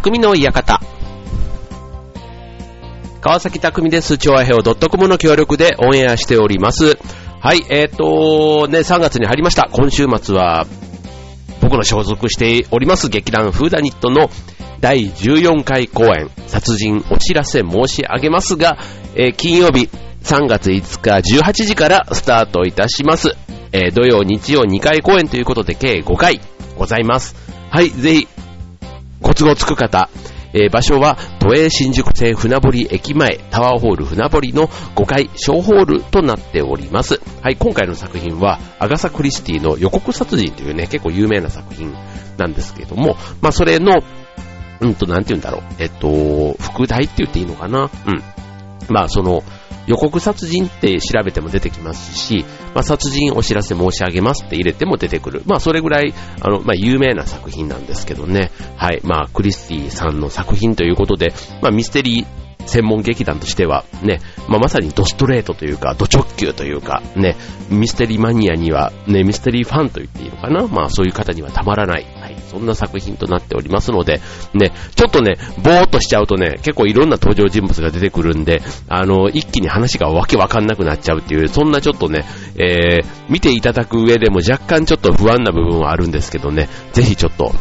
匠の館。川崎匠です。調和平和 .com の協力でオンエアしております。はい、えっ、ー、とね、3月に入りました。今週末は、僕の所属しております劇団フーダニットの第14回公演、殺人お知らせ申し上げますが、えー金曜日3月5日18時からスタートいたします。えー土曜、日曜2回公演ということで計5回ございます。はい、ぜひ、ご都合つく方、えー場所は都営新宿線船堀駅前タワーホール船堀の5階小ホールとなっております。はい、今回の作品はアガサ・クリスティの予告殺人というね、結構有名な作品なんですけれども、まあそれの、うんと、なんて言うんだろう、えっと、副題って言っていいのかなうん。まあその、予告殺人って調べても出てきますし、まあ、殺人お知らせ申し上げますって入れても出てくる。まあ、それぐらい、あの、まあ、有名な作品なんですけどね。はい。まあ、クリスティさんの作品ということで、まあ、ミステリー専門劇団としては、ね、まあ、まさにドストレートというか、ド直球というか、ね、ミステリーマニアには、ね、ミステリーファンと言っていいのかなまあ、そういう方にはたまらない。そんな作品となっておりますので、ね、ちょっとね、ぼーっとしちゃうとね、結構いろんな登場人物が出てくるんで、あの、一気に話がわけわかんなくなっちゃうっていう、そんなちょっとね、えー、見ていただく上でも若干ちょっと不安な部分はあるんですけどね、ぜひちょっと、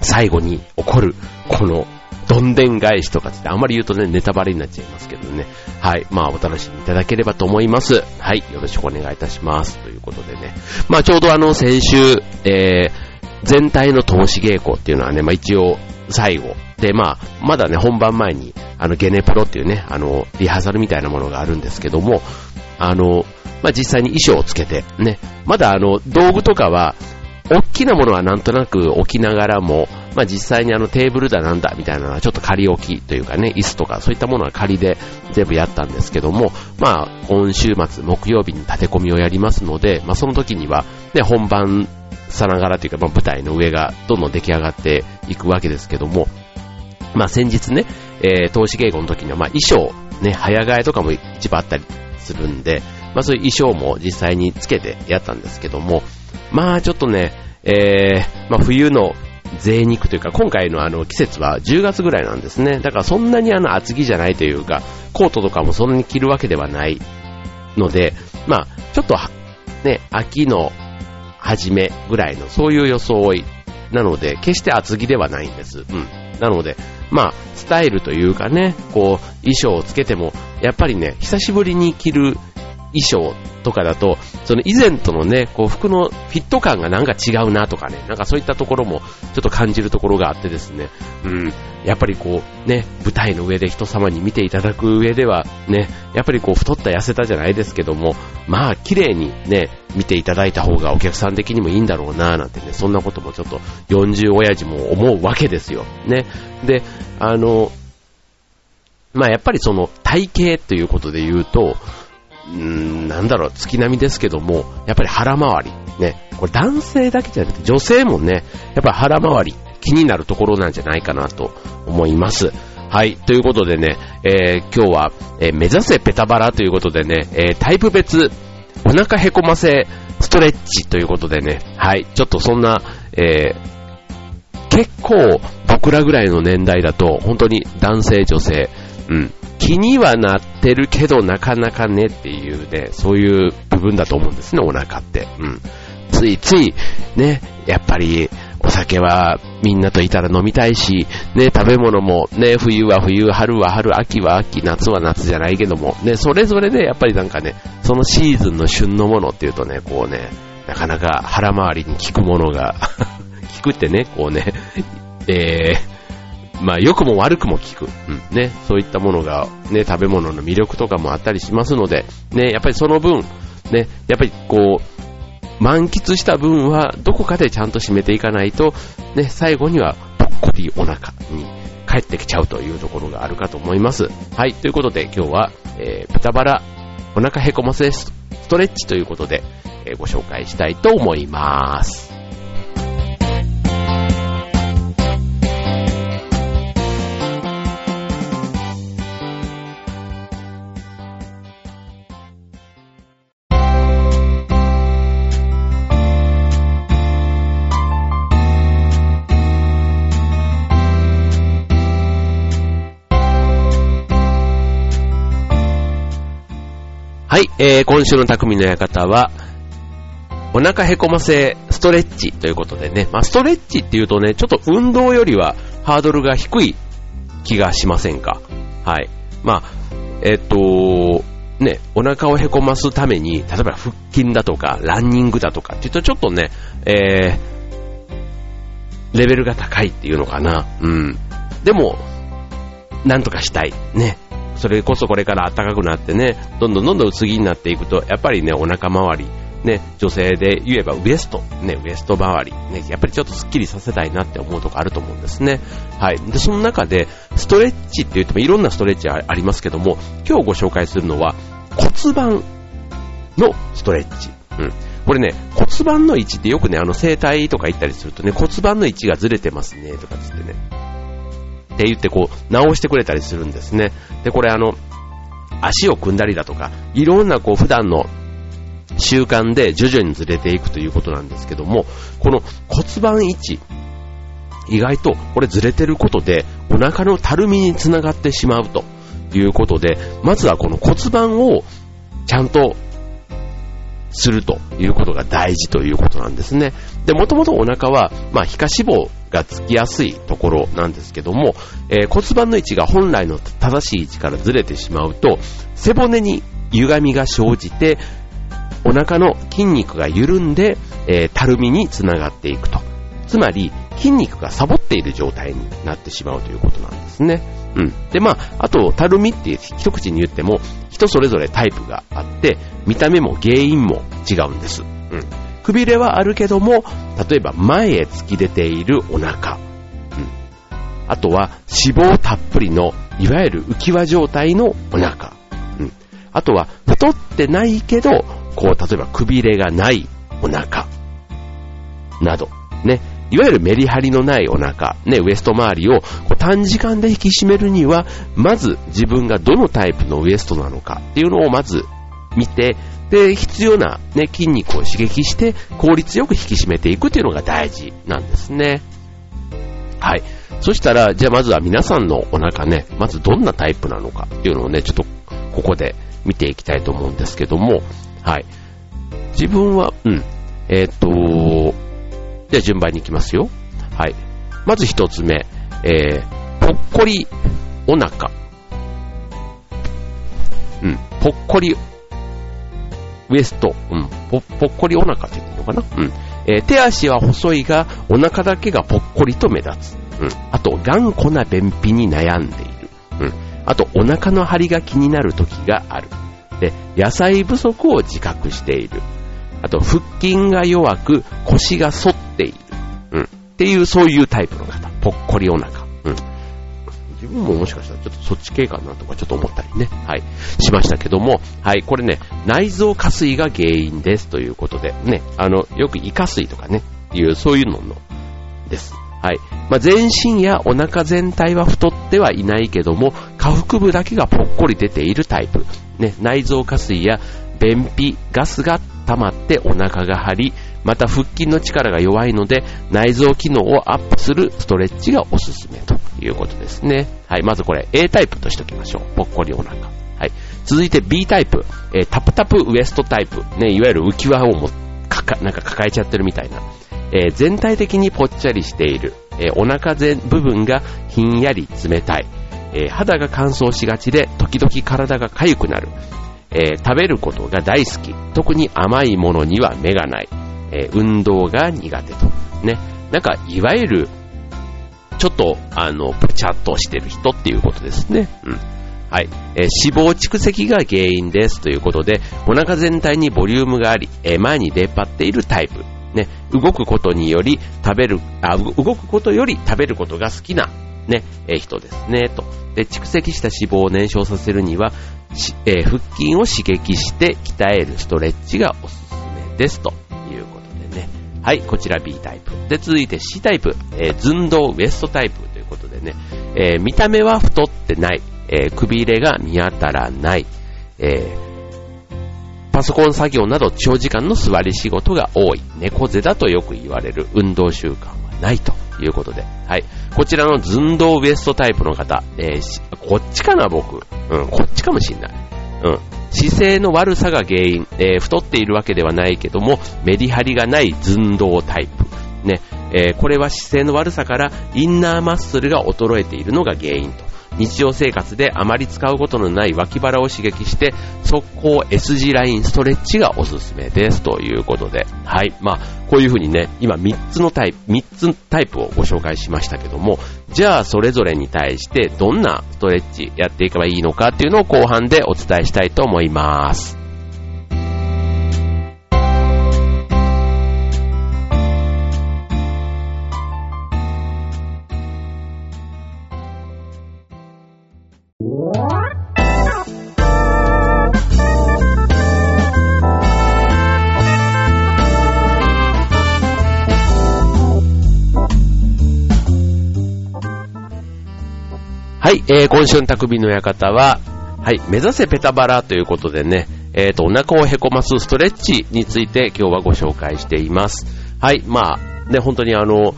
最後に起こる、この、どんでん返しとかってあんまり言うとね、ネタバレになっちゃいますけどね。はい。まあ、お楽しみいただければと思います。はい。よろしくお願いいたします。ということでね。まあ、ちょうどあの、先週、えー、全体の投資稽古っていうのはね、まあ一応最後。で、まあ、まだね、本番前に、あの、ゲネプロっていうね、あの、リハーサルみたいなものがあるんですけども、あの、まあ実際に衣装をつけて、ね、まだあの、道具とかは、大きなものはなんとなく置きながらも、まあ実際にあのテーブルだなんだみたいなのはちょっと仮置きというかね、椅子とかそういったものは仮で全部やったんですけども、まあ今週末木曜日に立て込みをやりますので、まあその時にはね、本番さながらというか、まあ舞台の上がどんどん出来上がっていくわけですけども、まあ先日ね、えー、投資稽古の時にはまあ衣装、ね、早替えとかも一番あったりするんで、まあそういう衣装も実際につけてやったんですけども、まあちょっとね、えー、まあ冬の贅肉というか、今回のあの季節は10月ぐらいなんですね。だからそんなにあの厚着じゃないというか、コートとかもそんなに着るわけではないので、まあちょっとね、秋の初めぐらいのそういう装いなので、決して厚着ではないんです。うん。なので、まあ、スタイルというかね、こう、衣装をつけても、やっぱりね、久しぶりに着る衣装とかだと、その以前とのね、こう服のフィット感がなんか違うなとかね、なんかそういったところもちょっと感じるところがあってですね、うん、やっぱりこうね、舞台の上で人様に見ていただく上ではね、やっぱりこう太った痩せたじゃないですけども、まあ綺麗にね、見ていただいた方がお客さん的にもいいんだろうななんてね、そんなこともちょっと40親父も思うわけですよ。ね。で、あの、まあやっぱりその体型ということで言うと、うーん、なんだろう、月並みですけども、やっぱり腹回り、ね、これ男性だけじゃなくて女性もね、やっぱり腹回り気になるところなんじゃないかなと思います。はい。ということでね、えー今日は、えー目指せペタバラということでね、えータイプ別、お腹へこませストレッチということでね、はい。ちょっとそんな、えー結構僕らぐらいの年代だと、本当に男性、女性、うん、気にはなってるけどなかなかねっていうね、そういう部分だと思うんですね、お腹って。うん。ついつい、ね、やっぱり、お酒はみんなといたら飲みたいし、ね、食べ物もね、冬は冬、春は春、秋は秋、夏は夏じゃないけども、ね、それぞれでやっぱりなんかね、そのシーズンの旬のものっていうとね、こうね、なかなか腹回りに効くものが、効くってね、こうね、えー、まあ、良くも悪くも効く。うん、ね。そういったものが、ね、食べ物の魅力とかもあったりしますので、ね、やっぱりその分、ね、やっぱりこう、満喫した分は、どこかでちゃんと締めていかないと、ね、最後には、ぽっこりお腹に帰ってきちゃうというところがあるかと思います。はい、ということで今日は、えー、豚バラ、お腹へこませストレッチということで、えーご紹介したいと思います。えー、今週の匠の館は、お腹へこませストレッチということでね、まあ、ストレッチっていうとね、ちょっと運動よりはハードルが低い気がしませんか？はい。まあ、えっ、と、ね、お腹をへこますために、例えば腹筋だとか、ランニングだとかって言うとちょっとね、えー、レベルが高いっていうのかな。うん。でも、なんとかしたい。ね。それこそこれから暖かくなってね、どんどんどんどん薄着になっていくと、やっぱりね、お腹周り、ね、女性で言えばウエスト、ね、ウエスト周り、ね、やっぱりちょっとスッキリさせたいなって思うとこあると思うんですね。はい。で、その中で、ストレッチって言ってもいろんなストレッチありますけども、今日ご紹介するのは骨盤のストレッチ。うん。これね、骨盤の位置ってよくね、あの整体とか行ったりするとね、骨盤の位置がずれてますね、とかつってね。って言ってこう、直してくれたりするんですね。で、これあの、足を組んだりだとか、いろんなこう普段の習慣で徐々にずれていくということなんですけども、この骨盤位置、意外とこれずれてることでお腹のたるみにつながってしまうということで、まずはこの骨盤をちゃんとするということが大事ということなんですね。で、もともとお腹は、まあ、皮下脂肪がつきやすいところなんですけども、えー、骨盤の位置が本来の正しい位置からずれてしまうと、背骨に歪みが生じて、お腹の筋肉が緩んで、えー、たるみにつながっていくと。つまり、筋肉がサボっている状態になってしまうということなんですね。うん。で、まあ、あと、たるみって一口に言っても、人それぞれタイプがあって、見た目も原因も違うんです。うん。くびれはあるけども、例えば前へ突き出ているお腹。うん。あとは脂肪たっぷりの、いわゆる浮き輪状態のお腹。うん。あとは太ってないけど、こう、例えばくびれがないお腹。など。ね。いわゆるメリハリのないお腹、ね、ウエスト周りを短時間で引き締めるには、まず自分がどのタイプのウエストなのかっていうのをまず見て、で、必要な、ね、筋肉を刺激して効率よく引き締めていくっていうのが大事なんですね。はい。そしたら、じゃあまずは皆さんのお腹ね、まずどんなタイプなのかっていうのをね、ちょっとここで見ていきたいと思うんですけども、はい。自分は、うん、えっ、と、じゃあ順番に行きますよ。はい。まず一つ目、えー、ぽっこりお腹。うん、ぽっこりウエスト。うん、ぽぽっこりお腹って言ってるのかな？うん。えー、手足は細いが、お腹だけがぽっこりと目立つ。うん。あと、頑固な便秘に悩んでいる。うん。あと、お腹の張りが気になる時がある。で、野菜不足を自覚している。あと、腹筋が弱く、腰が反っている。うん。っていう、そういうタイプの方。ぽっこりお腹。自分ももしかしたらちょっとそっち系かなとかちょっと思ったりね。はい。しましたけども、はい。これね、内臓下垂が原因ですということで、ね。あの、よく胃下垂とかね、いう、そういうのの、です。はい。まあ、全身やお腹全体は太ってはいないけども、下腹部だけがぽっこり出ているタイプ。ね、内臓下垂や便秘、ガスが溜まってお腹が張り、また腹筋の力が弱いので内臓機能をアップするストレッチがおすすめということですね。はい、まずこれ A タイプとしておきましょう。ぽっこりお腹。はい。続いて B タイプ、えー、タプタプウエストタイプ。ね、いわゆる浮き輪をもかか、なんか抱えちゃってるみたいな。えー、全体的にぽっちゃりしている。えー、お腹全部分がひんやり冷たい。え、肌が乾燥しがちで、時々体が痒くなる。え、食べることが大好き。特に甘いものには目がない。えー、運動が苦手と。ね。なんか、いわゆる、ちょっと、あの、ぷちゃっとしてる人っていうことですね。うん。はい。えー、脂肪蓄積が原因ですということで、お腹全体にボリュームがあり、えー、前に出っ張っているタイプ。ね。動くことにより食べる、あ、動くことより食べることが好きな、ね、えー、人ですね、と。で、蓄積した脂肪を燃焼させるには、えー、腹筋を刺激して鍛えるストレッチがおすすめですと。はい、こちら B タイプ。で、続いて C タイプ、えー、寸胴ウエストタイプということでね、えー、見た目は太ってない、えー、くびれが見当たらない、え、パソコン作業など長時間の座り仕事が多い、猫背だとよく言われる運動習慣はないということで、はい。こちらの寸胴ウエストタイプの方、え、こっちかな僕。うん、こっちかもしんない。うん。姿勢の悪さが原因、えー、太っているわけではないけども、メリハリがない寸胴タイプ。ね、えー、これは姿勢の悪さからインナーマッスルが衰えているのが原因と。日常生活であまり使うことのない脇腹を刺激して、速攻 S 字ラインストレッチがおすすめですということで。はい。まあ、こういうふうにね、今3つのタイプ、3つタイプをご紹介しましたけども、じゃあそれぞれに対してどんなストレッチやっていけばいいのかっていうのを後半でお伝えしたいと思います。いえー、今週の匠の館は、はい、目指せペタバラということでね、えっ、ー、と、お腹をへこますストレッチについて今日はご紹介しています。はい、まあ、ね、本当にあの、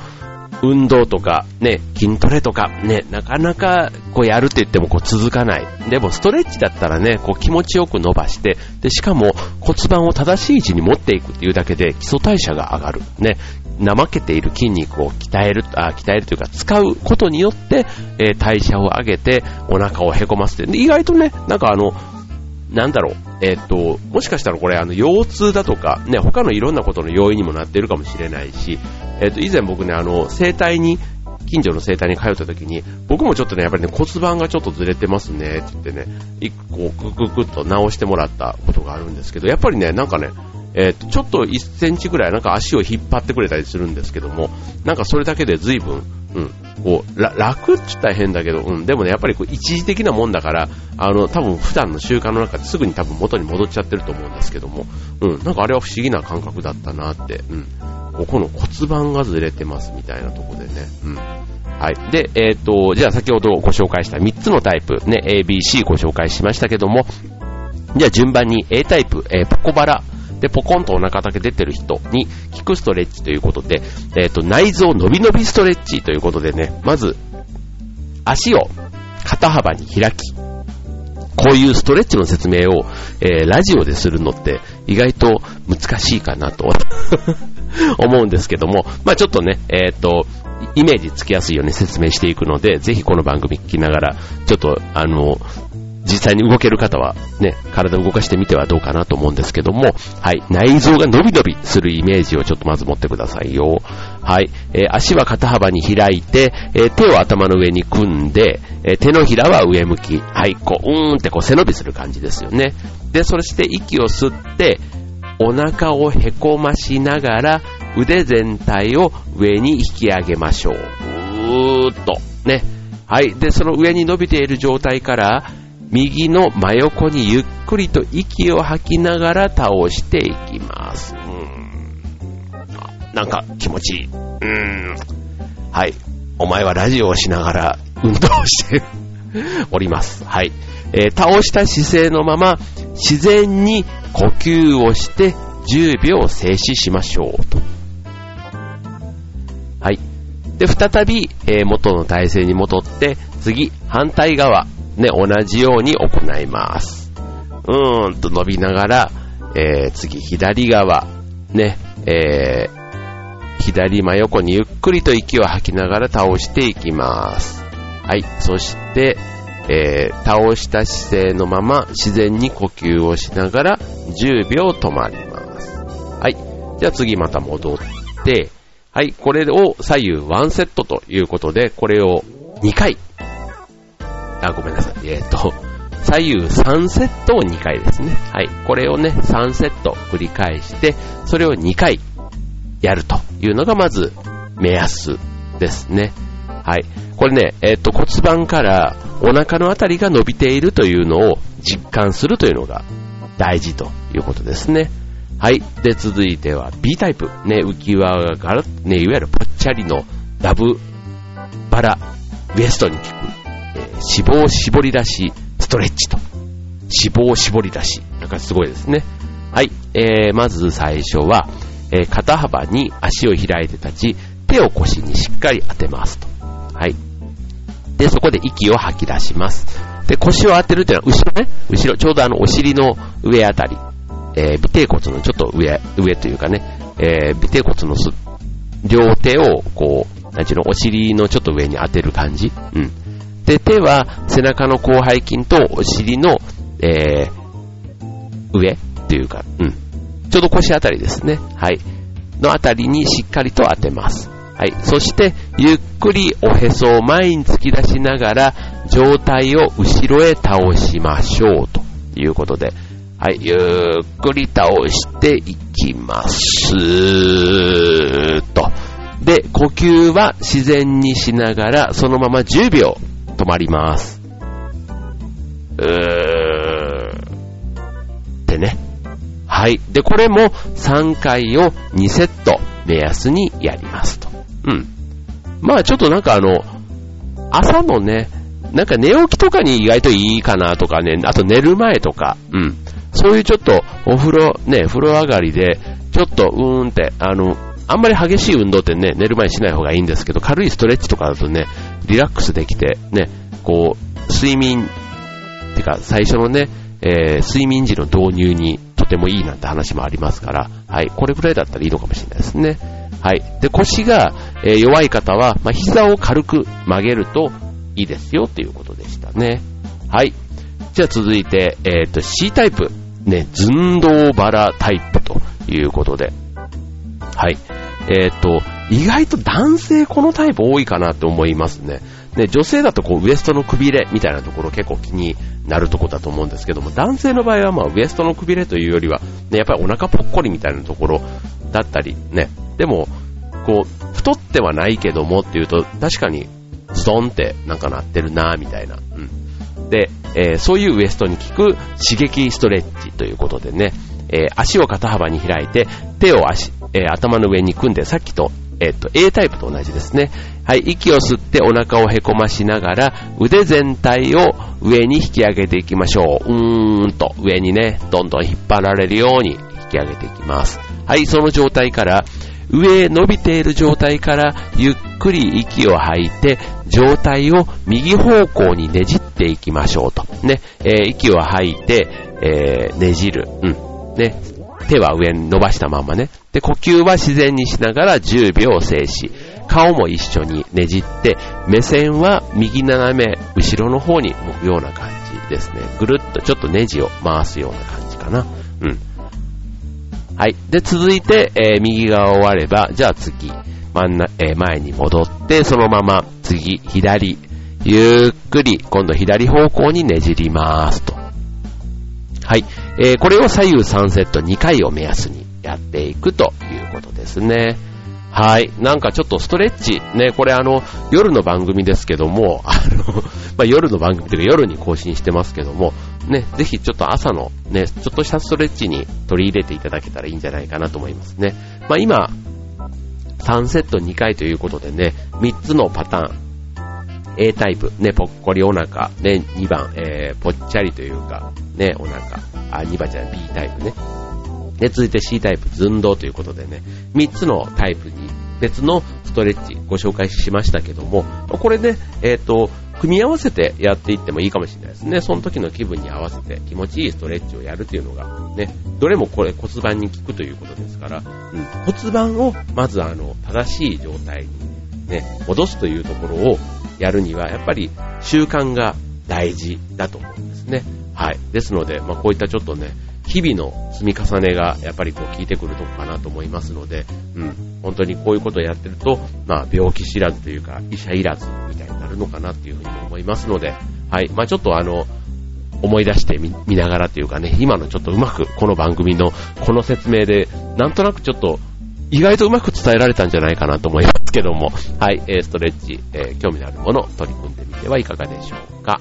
運動とか、ね、筋トレとか、ね、なかなかこうやるって言ってもこう続かない。でもストレッチだったらね、こう気持ちよく伸ばして、で、しかも骨盤を正しい位置に持っていくっていうだけで基礎代謝が上がる。ね、怠けている筋肉を鍛える、あ鍛えるというか使うことによって、えー、代謝を上げてお腹をへこませて、意外とね、なんかあの、なんだろう、えっ、と、もしかしたらこれ、あの、腰痛だとか、ね、他のいろんなことの要因にもなっているかもしれないし、えっ、と、以前僕ね、あの、整体に、近所の整体に通った時に、僕もちょっとね、やっぱりね、骨盤がちょっとずれてますね、って言ってね、一個クククっと直してもらったことがあるんですけど、やっぱりね、なんかね、えー、ちょっと1センチぐらいなんか足を引っ張ってくれたりするんですけども、なんかそれだけで随分、うん、こう、楽って言ったら変だけど、うん、でもね、やっぱりこう一時的なもんだから、あの、多分普段の習慣の中ですぐに多分元に戻っちゃってると思うんですけども、うん、なんかあれは不思議な感覚だったなって、うん、ここの骨盤がずれてますみたいなとこでね、うん。はい。で、えっ、ー、と、じゃあ先ほどご紹介した3つのタイプ、ね、ABC ご紹介しましたけども、じゃあ順番に A タイプ、えー、ポコバラ。で、ポコンとお腹だけ出てる人に効くストレッチということで、えっ、ー、と、内臓伸び伸びストレッチということでね、まず、足を肩幅に開き、こういうストレッチの説明を、えー、ラジオでするのって意外と難しいかなと 思うんですけども、まあちょっとね、えっ、ー、と、イメージつきやすいように説明していくので、ぜひこの番組聞きながら、ちょっと、あの、実際に動ける方はね、体を動かしてみてはどうかなと思うんですけども、はい、内臓が伸び伸びするイメージをちょっとまず持ってくださいよ。はい、えー、足は肩幅に開いて、えー、手を頭の上に組んで、えー、手のひらは上向き。はい、こう、うーんってこう背伸びする感じですよね。で、そして息を吸って、お腹をへこましながら、腕全体を上に引き上げましょう。うーっと、ね。はい。で、その上に伸びている状態から、右の真横にゆっくりと息を吐きながら倒していきます。うん。なんか気持ちいい。うん。はい。お前はラジオをしながら運動しております。はい。えー、倒した姿勢のまま自然に呼吸をして10秒静止しましょうと。はい。で、再び、えー、元の体勢に戻って、次、反対側、ね、同じように行います。うーんと伸びながら、えー、次左側、ね、えー、左真横にゆっくりと息を吐きながら倒していきます。はい、そして、えー、倒した姿勢のまま自然に呼吸をしながら10秒止まります。はい、じゃあ次また戻って、はい、これを左右1セットということで、これを2回あ、ごめんなさい。えっ、ー、と、左右3セットを2回ですね。はい。これをね、3セット繰り返して、それを2回やるというのがまず目安ですね。はい。これね、えっ、ー、と骨盤からお腹のあたりが伸びているというのを実感するというのが大事ということですね。はい。で、続いては B タイプ。ね、浮き輪が、ね、いわゆるぽっちゃりのダブ、バラ、ウエストに効く脂肪絞り出しストレッチと。脂肪絞り出し。なんかすごいですね。はい。えー、まず最初は、えー、肩幅に足を開いて立ち、手を腰にしっかり当てますと。はい。で、そこで息を吐き出します。で、腰を当てるっていうのは、後ろね、後ろ、ちょうどあの、お尻の上あたり、えー、尾低骨のちょっと上、上というかね、えー、尾低骨の、両手を、こう、なんちゅうの、お尻のちょっと上に当てる感じ。うん。で、手は背中の広背筋とお尻の、えー、上っていうか、うん。ちょうど腰あたりですね。はい。のあたりにしっかりと当てます。はい。そして、ゆっくりおへそを前に突き出しながら、上体を後ろへ倒しましょう。ということで、はい。ゆっくり倒していきます。と。で、呼吸は自然にしながら、そのまま10秒止まります。うーってね。はい。で、これも3回を2セット目安にやりますと。うん。まあちょっとなんかあの、朝のね、なんか寝起きとかに意外といいかなとかね、あと寝る前とか、うん。そういうちょっとお風呂、ね、風呂上がりで、ちょっとうーんって、あの、あんまり激しい運動ってね、寝る前にしない方がいいんですけど、軽いストレッチとかだとね、リラックスできて、ね、こう、睡眠、てか最初のね、えー、睡眠時の導入にとてもいいなんて話もありますから、はい、これくらいだったらいいのかもしれないですね。はい。で、腰が、えー、弱い方は、まあ、膝を軽く曲げるといいですよっていうことでしたね。はい。じゃあ続いて、えっ、ー、と、C タイプ。ね、寸胴バラタイプということで。はい。えっ、ー、と、意外と男性このタイプ多いかなって思いますね。ね、女性だとこうウエストのくびれみたいなところ結構気になるとこだと思うんですけども、男性の場合はまあウエストのくびれというよりは、ね、やっぱりお腹ぽっこりみたいなところだったり、ね、でも、こう、太ってはないけどもっていうと、確かにストンってなんかなってるなみたいな。うん。で、えー、そういうウエストに効く刺激ストレッチということでね、えー、足を肩幅に開いて、手を足、えー、頭の上に組んで、さっきと、えっと、A タイプと同じですね。はい、息を吸ってお腹をへこましながら、腕全体を上に引き上げていきましょう。うーんと、上にね、どんどん引っ張られるように引き上げていきます。はい、その状態から、上へ伸びている状態からゆっくり息を吐いて状態を右方向にねじっていきましょうと。ね、えー、息を吐いて、えー、ねじる。うん。ね、手は上に伸ばしたままね。で、呼吸は自然にしながら10秒静止。顔も一緒にねじって、目線は右斜め後ろの方に向くような感じですね。ぐるっとちょっとネジを回すような感じかな。うん。はい。で、続いて、えー、右側終われば、じゃあ次、真んな、えー、前に戻って、そのまま次、左、ゆっくり、今度左方向にねじりますと。はい。えー、これを左右3セット2回を目安にやっていくということですね。はい。なんかちょっとストレッチ、ね、これあの、夜の番組ですけども、あの、まあ、夜の番組というか夜に更新してますけども、ね、ぜひちょっと朝のね、ちょっとしたストレッチに取り入れていただけたらいいんじゃないかなと思いますね。まあ、今、3セット2回ということでね、3つのパターン、A タイプ、ね、ぽっこりお腹、ね、2番、えー、ぽっちゃりというか、ね、お腹、あ、2番じゃない、B タイプね。で、続いて C タイプ、寸胴ということでね、3つのタイプに別のストレッチご紹介しましたけども、これね、えっ、ー、と、組み合わせてやっていってもいいかもしれないですね。その時の気分に合わせて気持ちいいストレッチをやるっていうのが、ね、どれもこれ骨盤に効くということですから、うん、骨盤をまずあの、正しい状態にね、戻すというところをやるには、やっぱり習慣が大事だと思うんですね。はい。ですので、まあ、こういったちょっとね、日々の積み重ねがやっぱりこう効いてくるとこかなと思いますので、うん、本当にこういうことをやってると、まあ病気知らずというか医者いらずみたいになるのかなっていうふうに思いますので、はい、まあちょっとあの、思い出してみながらというかね、今のちょっとうまくこの番組のこの説明で、なんとなくちょっと意外とうまく伝えられたんじゃないかなと思いますけども、はい、え、ストレッチ、えー、興味のあるもの取り組んでみてはいかがでしょうか。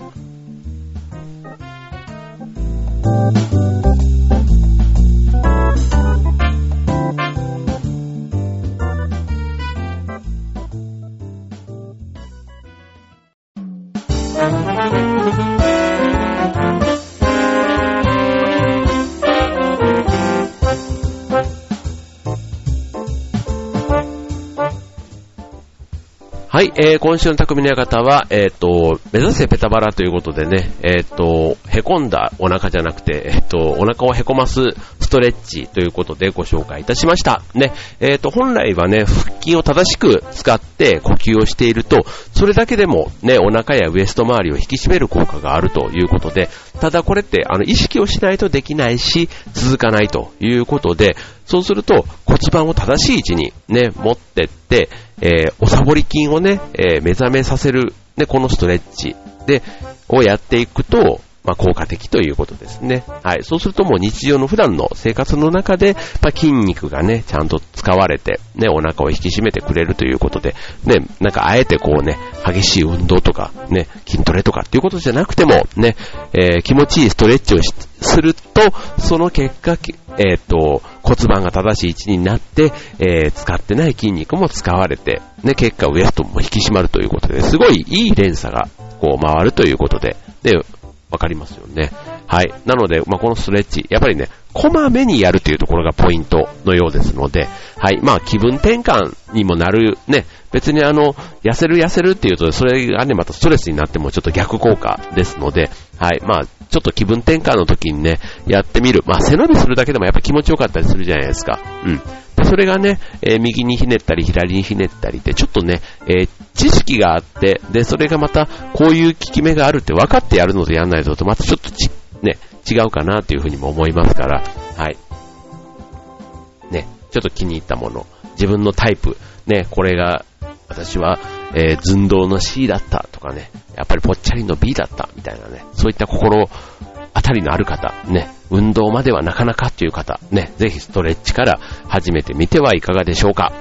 えー、今週の匠の館は、えっ、ー、と、目指せペタバラということでね、えっ、ー、と、へこんだお腹じゃなくて、えっ、と、お腹をへこますストレッチということでご紹介いたしました。ね、えっ、と、本来はね、腹筋を正しく使って呼吸をしていると、それだけでもね、お腹やウエスト周りを引き締める効果があるということで、ただこれって、あの、意識をしないとできないし、続かないということで、そうすると骨盤を正しい位置にね、持ってって、えー、おサボり筋をね、えー、目覚めさせる、ね、このストレッチで、をやっていくと、まあ、効果的ということですね。はい。そうするともう日常の普段の生活の中で、まあ、筋肉がね、ちゃんと使われて、ね、お腹を引き締めてくれるということで、ね、なんかあえてこうね、激しい運動とか、ね、筋トレとかっていうことじゃなくても、ね、えー、気持ちいいストレッチをすると、その結果、えっ、と、骨盤が正しい位置になって、えー、使ってない筋肉も使われて、ね、結果ウエストも引き締まるということで、すごいいい連鎖がこう回るということで、で、わかりますよね。はい。なので、まあ、このストレッチ、やっぱりね、こまめにやるというところがポイントのようですので、はい。まあ、気分転換にもなる、ね、別にあの、痩せる痩せるっていうと、それがね、またストレスになってもちょっと逆効果ですので、はい。まあ、ちょっと気分転換の時にね、やってみる。まあ、背伸びするだけでもやっぱ気持ちよかったりするじゃないですか。うん。それがね、えー、右にひねったり、左にひねったりで、ちょっとね、えー、知識があって、で、それがまた、こういう効き目があるって分かってやるのでやんないぞと、またちょっとち、ね、違うかなっていうふうにも思いますから、はい。ね、ちょっと気に入ったもの、自分のタイプ、ね、これが、私は、えー、寸胴の C だったとかね、やっぱりぽっちゃりの B だったみたいなね、そういった心当たりのある方、ね、運動まではなかなかっていう方、ね、ぜひストレッチから始めてみてはいかがでしょうか。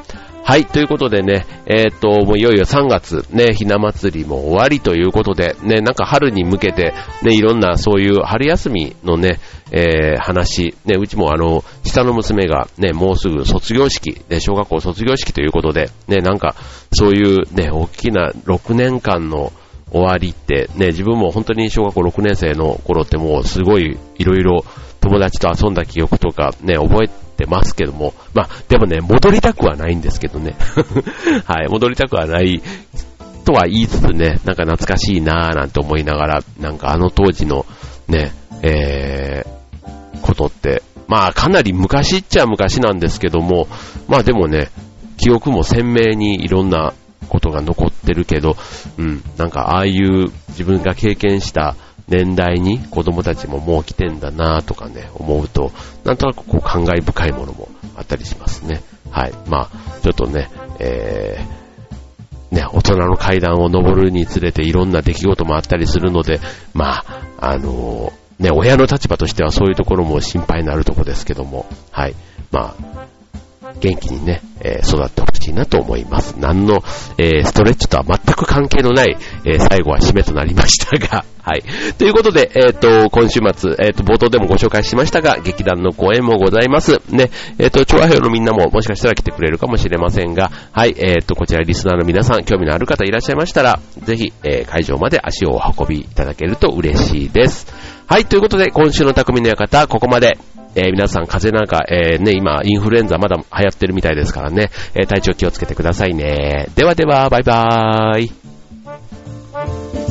はい、ということでね、えー、っと、もういよいよ3月、ね、ひな祭りも終わりということで、ね、なんか春に向けて、ね、いろんなそういう春休みのね、えー、話、ね、うちもあの、下の娘がね、もうすぐ卒業式、ね、小学校卒業式ということで、ね、なんか、そういうね、大きな6年間の、終わりって、ね、自分も本当に小学校6年生の頃ってもうすごいいろいろ友達と遊んだ記憶とかね、覚えてますけども、まあ、でもね、戻りたくはないんですけどね。はい、戻りたくはないとは言いつつね、なんか懐かしいなぁなんて思いながら、なんかあの当時のね、えー、ことって、まあかなり昔っちゃ昔なんですけども、まあでもね、記憶も鮮明にいろんなことが残ってるけど、うん、なんかああいう自分が経験した年代に子供たちももう来てんだなとかね、思うと、なんとなくこう感慨深いものもあったりしますね。はい。まあ、ちょっとね、えー、ね、大人の階段を登るにつれていろんな出来事もあったりするので、まあ、あのー、ね、親の立場としてはそういうところも心配になるところですけども、はい。まあ、元気にね、えー、育ってほしいなと思います。何の、えー、ストレッチとは全く関係のない、えー、最後は締めとなりましたが、はい。ということで、えっ、と、今週末、えっ、と、冒頭でもご紹介しましたが、劇団の公演もございます。ね、えっ、と、調和表のみんなももしかしたら来てくれるかもしれませんが、はい、えっ、と、こちらリスナーの皆さん、興味のある方いらっしゃいましたら、ぜひ、え会場まで足をお運びいただけると嬉しいです。はい、ということで、今週の匠の館、ここまで。えー、皆さん風邪なんか、えー、ね、今、インフルエンザまだ流行ってるみたいですからね、えー、体調気をつけてくださいね。ではでは、バイバーイ。